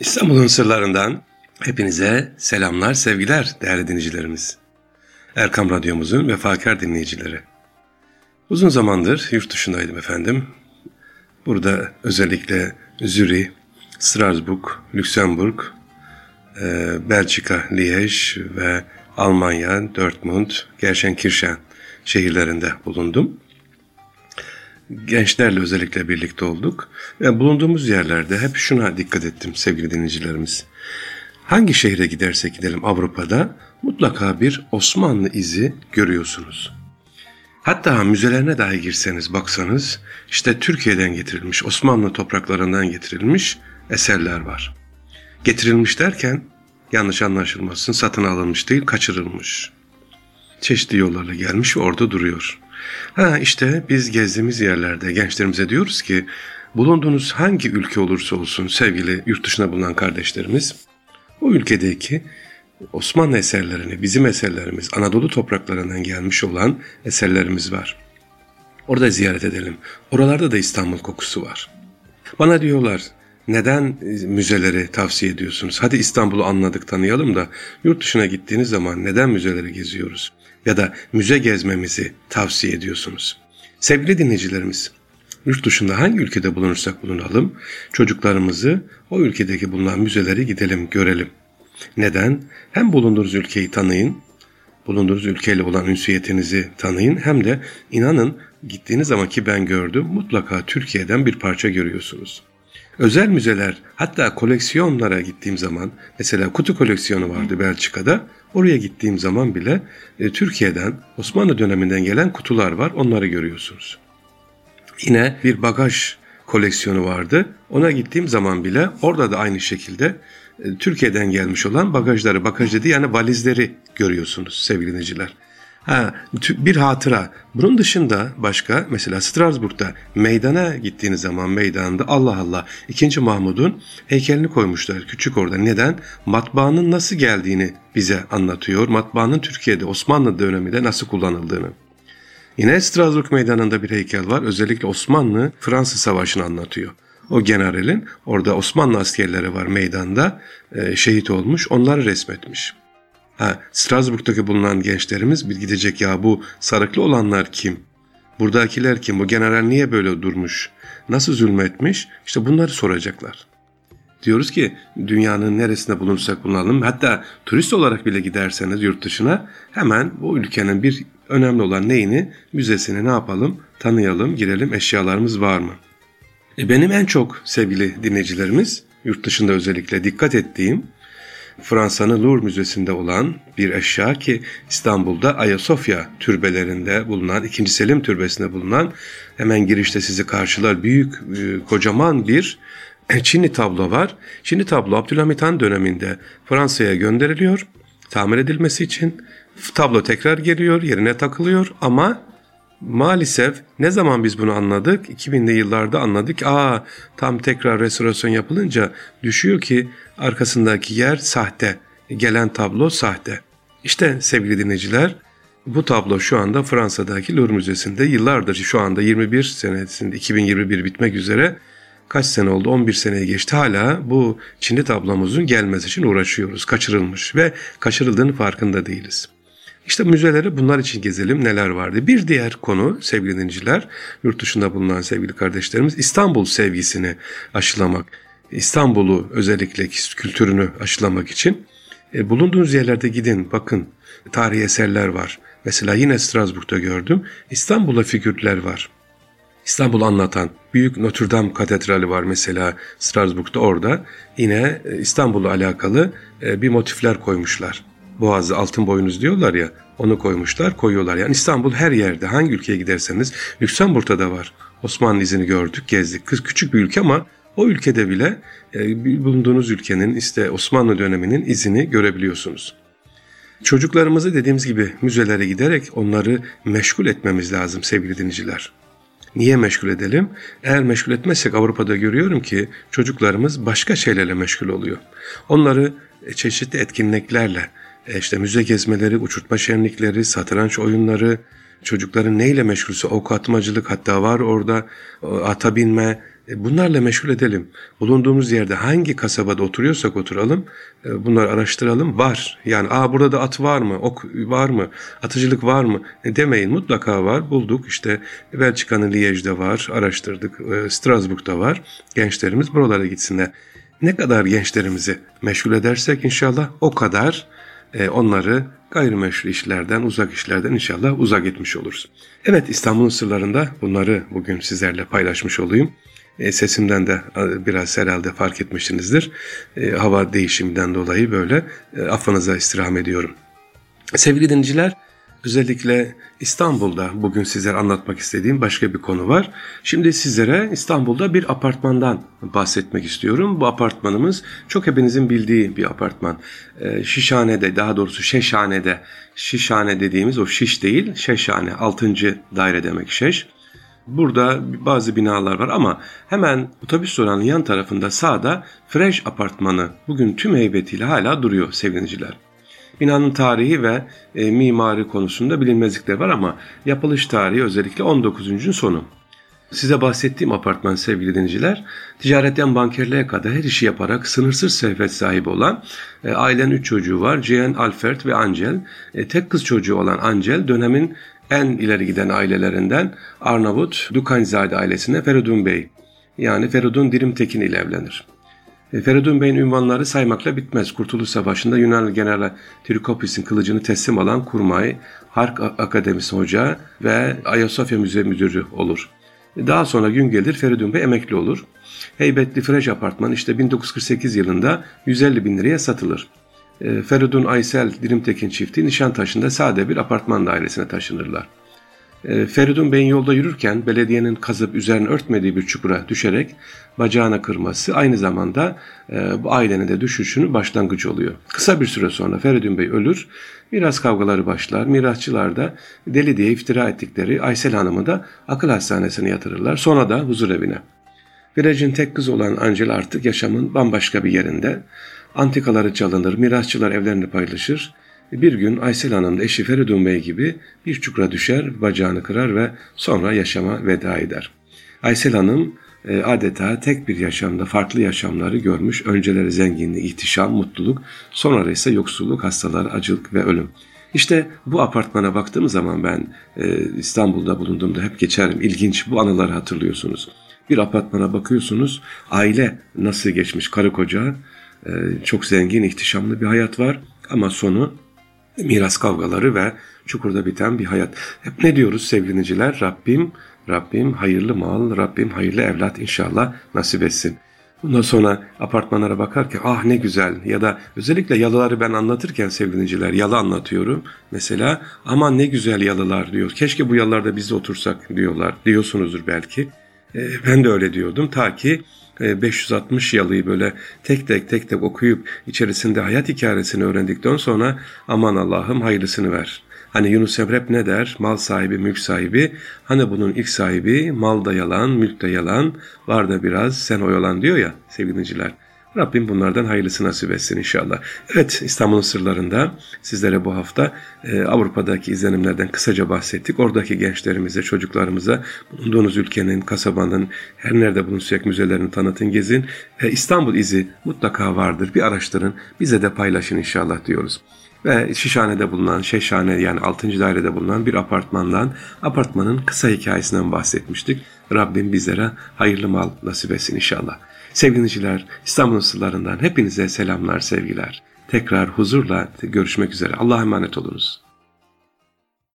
İstanbul'un sırlarından hepinize selamlar, sevgiler değerli dinleyicilerimiz. Erkam Radyomuzun vefakar dinleyicileri. Uzun zamandır yurt dışındaydım efendim. Burada özellikle Zürih, Strasbourg, Lüksemburg, e, Belçika, Liège ve Almanya, Dortmund, Gerschenkirchen şehirlerinde bulundum gençlerle özellikle birlikte olduk. Ve bulunduğumuz yerlerde hep şuna dikkat ettim sevgili dinleyicilerimiz. Hangi şehre gidersek gidelim Avrupa'da mutlaka bir Osmanlı izi görüyorsunuz. Hatta müzelerine dahi girseniz baksanız işte Türkiye'den getirilmiş, Osmanlı topraklarından getirilmiş eserler var. Getirilmiş derken yanlış anlaşılmasın satın alınmış değil kaçırılmış. Çeşitli yollarla gelmiş ve orada duruyor. Ha işte biz gezdiğimiz yerlerde gençlerimize diyoruz ki bulunduğunuz hangi ülke olursa olsun sevgili yurt dışına bulunan kardeşlerimiz o ülkedeki Osmanlı eserlerini, bizim eserlerimiz, Anadolu topraklarından gelmiş olan eserlerimiz var. Orada ziyaret edelim. Oralarda da İstanbul kokusu var. Bana diyorlar neden müzeleri tavsiye ediyorsunuz? Hadi İstanbul'u anladık tanıyalım da yurt dışına gittiğiniz zaman neden müzeleri geziyoruz? Ya da müze gezmemizi tavsiye ediyorsunuz. Sevgili dinleyicilerimiz, yurt dışında hangi ülkede bulunursak bulunalım, çocuklarımızı o ülkedeki bulunan müzeleri gidelim, görelim. Neden? Hem bulunduğunuz ülkeyi tanıyın, bulunduğunuz ülkeyle olan ünsiyetinizi tanıyın, hem de inanın gittiğiniz zaman ki ben gördüm, mutlaka Türkiye'den bir parça görüyorsunuz. Özel müzeler hatta koleksiyonlara gittiğim zaman mesela kutu koleksiyonu vardı Belçika'da. Oraya gittiğim zaman bile e, Türkiye'den Osmanlı döneminden gelen kutular var onları görüyorsunuz. Yine bir bagaj koleksiyonu vardı. Ona gittiğim zaman bile orada da aynı şekilde e, Türkiye'den gelmiş olan bagajları, bagaj dedi yani valizleri görüyorsunuz sevgili dinleyiciler. Ha, bir hatıra. Bunun dışında başka mesela Strasbourg'da meydana gittiğiniz zaman meydanda Allah Allah 2. Mahmud'un heykelini koymuşlar küçük orada. Neden? Matbaanın nasıl geldiğini bize anlatıyor. Matbaanın Türkiye'de Osmanlı döneminde nasıl kullanıldığını. Yine Strasbourg meydanında bir heykel var. Özellikle Osmanlı Fransız Savaşı'nı anlatıyor. O generalin orada Osmanlı askerleri var meydanda e, şehit olmuş onları resmetmiş. Ha, Strasbourg'daki bulunan gençlerimiz bir gidecek ya bu sarıklı olanlar kim? Buradakiler kim? Bu general niye böyle durmuş? Nasıl zulmetmiş? İşte bunları soracaklar. Diyoruz ki dünyanın neresinde bulunursak bulunalım hatta turist olarak bile giderseniz yurt dışına hemen bu ülkenin bir önemli olan neyini müzesini ne yapalım tanıyalım girelim eşyalarımız var mı? E benim en çok sevgili dinleyicilerimiz yurt dışında özellikle dikkat ettiğim Fransa'nın Louvre Müzesi'nde olan bir eşya ki İstanbul'da Ayasofya türbelerinde bulunan, 2. Selim türbesinde bulunan hemen girişte sizi karşılar büyük e, kocaman bir Çinli tablo var. Çinli tablo Abdülhamit Han döneminde Fransa'ya gönderiliyor tamir edilmesi için. Tablo tekrar geliyor, yerine takılıyor ama Maalesef ne zaman biz bunu anladık? 2000'li yıllarda anladık. Aa tam tekrar restorasyon yapılınca düşüyor ki arkasındaki yer sahte. Gelen tablo sahte. İşte sevgili dinleyiciler bu tablo şu anda Fransa'daki Louvre Müzesi'nde yıllardır şu anda 21 senesinde 2021 bitmek üzere kaç sene oldu 11 seneye geçti hala bu Çinli tablomuzun gelmesi için uğraşıyoruz. Kaçırılmış ve kaçırıldığını farkında değiliz. İşte müzeleri bunlar için gezelim neler vardı. Bir diğer konu sevgili dinleyiciler, yurt dışında bulunan sevgili kardeşlerimiz İstanbul sevgisini aşılamak. İstanbul'u özellikle kültürünü aşılamak için e, bulunduğunuz yerlerde gidin bakın tarihi eserler var. Mesela yine Strasbourg'da gördüm İstanbul'a figürler var. İstanbul'u anlatan Büyük Notre Dame Katedrali var mesela Strasbourg'da orada yine e, İstanbul'la alakalı e, bir motifler koymuşlar boğazı altın boynuz diyorlar ya onu koymuşlar koyuyorlar. Yani İstanbul her yerde hangi ülkeye giderseniz Lüksemburg'da da var. Osmanlı izini gördük gezdik. Kız küçük bir ülke ama o ülkede bile e, bulunduğunuz ülkenin işte Osmanlı döneminin izini görebiliyorsunuz. Çocuklarımızı dediğimiz gibi müzelere giderek onları meşgul etmemiz lazım sevgili dinleyiciler. Niye meşgul edelim? Eğer meşgul etmezsek Avrupa'da görüyorum ki çocuklarımız başka şeylerle meşgul oluyor. Onları çeşitli etkinliklerle, e işte müze gezmeleri, uçurtma şenlikleri, satranç oyunları, çocukların neyle meşgulse ok atmacılık hatta var orada ata binme, E, bunlarla meşgul edelim. Bulunduğumuz yerde hangi kasabada oturuyorsak oturalım, e, bunları araştıralım. Var. Yani aa burada da at var mı, ok var mı, atıcılık var mı e, demeyin. Mutlaka var. Bulduk. İşte Belçika'nın Liège'de var. Araştırdık. Strasbourg'da var. Gençlerimiz buralara gitsinler. Ne kadar gençlerimizi meşgul edersek inşallah o kadar onları gayrimeşru işlerden, uzak işlerden inşallah uzak etmiş oluruz. Evet İstanbul'un sırlarında bunları bugün sizlerle paylaşmış olayım. E, sesimden de e, biraz herhalde fark etmişsinizdir. E, hava değişiminden dolayı böyle e, affınıza istirham ediyorum. Sevgili dinleyiciler, özellikle İstanbul'da bugün sizlere anlatmak istediğim başka bir konu var. Şimdi sizlere İstanbul'da bir apartmandan bahsetmek istiyorum. Bu apartmanımız çok hepinizin bildiği bir apartman. E, Şişhane'de daha doğrusu Şeşhane'de, Şişhane dediğimiz o şiş değil, Şeşhane 6. daire demek Şeş. Burada bazı binalar var ama hemen otobüs durağının yan tarafında sağda Fresh Apartmanı bugün tüm heybetiyle hala duruyor sevgiliciler. Binanın tarihi ve e, mimari konusunda bilinmezlikler var ama yapılış tarihi özellikle 19. sonu. Size bahsettiğim apartman sevgili dinleyiciler, ticaretten bankerliğe kadar her işi yaparak sınırsız servet sahibi olan e, ailenin üç çocuğu var. Jean, Alfred ve Angel. E, tek kız çocuğu olan Angel dönemin en ileri giden ailelerinden Arnavut Dukanzade ailesine Feridun Bey yani Feridun Dirimtekin ile evlenir. E, Feridun Bey'in ünvanları saymakla bitmez. Kurtuluş Savaşı'nda Yunan General Trikopis'in kılıcını teslim alan kurmay, Hark Akademisi Hoca ve Ayasofya Müze Müdürü olur. E, daha sonra gün gelir Feridun Bey emekli olur. Heybetli Fresh Apartman işte 1948 yılında 150 bin liraya satılır. E, Feridun Aysel Dirimtekin çifti Nişantaşı'nda sade bir apartman dairesine taşınırlar. E, Feridun Bey'in yolda yürürken belediyenin kazıp üzerine örtmediği bir çukura düşerek bacağına kırması aynı zamanda e, bu ailenin de düşüşünün başlangıcı oluyor. Kısa bir süre sonra Feridun Bey ölür, miras kavgaları başlar, mirasçılar da deli diye iftira ettikleri Aysel Hanım'ı da akıl hastanesine yatırırlar, sonra da huzur evine. Virec'in tek kız olan Angel artık yaşamın bambaşka bir yerinde. Antikaları çalınır, mirasçılar evlerini paylaşır. Bir gün Aysel Hanım da eşi Feridun Bey gibi bir çukura düşer, bacağını kırar ve sonra yaşama veda eder. Aysel Hanım e, adeta tek bir yaşamda farklı yaşamları görmüş. Önceleri zenginlik, ihtişam, mutluluk, sonra ise yoksulluk, hastalar, acılık ve ölüm. İşte bu apartmana baktığım zaman ben e, İstanbul'da bulunduğumda hep geçerim. İlginç bu anıları hatırlıyorsunuz. Bir apartmana bakıyorsunuz, aile nasıl geçmiş karı koca, çok zengin, ihtişamlı bir hayat var ama sonu miras kavgaları ve çukurda biten bir hayat. Hep ne diyoruz sevgiliciler? Rabbim, Rabbim hayırlı mal, Rabbim hayırlı evlat inşallah nasip etsin. Bundan sonra apartmanlara bakarken ah ne güzel ya da özellikle yalıları ben anlatırken sevgiliciler yalı anlatıyorum. Mesela aman ne güzel yalılar diyor. Keşke bu yalılarda biz de otursak diyorlar. Diyorsunuzdur belki. Ee, ben de öyle diyordum ta ki 560 e, yalıyı böyle tek tek tek tek okuyup içerisinde hayat hikayesini öğrendikten sonra aman Allah'ım hayırlısını ver. Hani Yunus Emre ne der? Mal sahibi, mülk sahibi. Hani bunun ilk sahibi mal da yalan, mülk de yalan. Var da biraz sen oyalan diyor ya sevgiliciler. Rabbim bunlardan hayırlısı nasip etsin inşallah. Evet İstanbul'un sırlarında sizlere bu hafta e, Avrupa'daki izlenimlerden kısaca bahsettik. Oradaki gençlerimize, çocuklarımıza bulunduğunuz ülkenin, kasabanın her nerede bulunsak müzelerini tanıtın, gezin. E, İstanbul izi mutlaka vardır. Bir araştırın, bize de paylaşın inşallah diyoruz ve Şişhane'de bulunan, Şeşhane yani 6. dairede bulunan bir apartmandan, apartmanın kısa hikayesinden bahsetmiştik. Rabbim bizlere hayırlı mal nasip etsin inşallah. Sevgiliciler, İstanbul sırlarından hepinize selamlar, sevgiler. Tekrar huzurla görüşmek üzere. Allah'a emanet olunuz.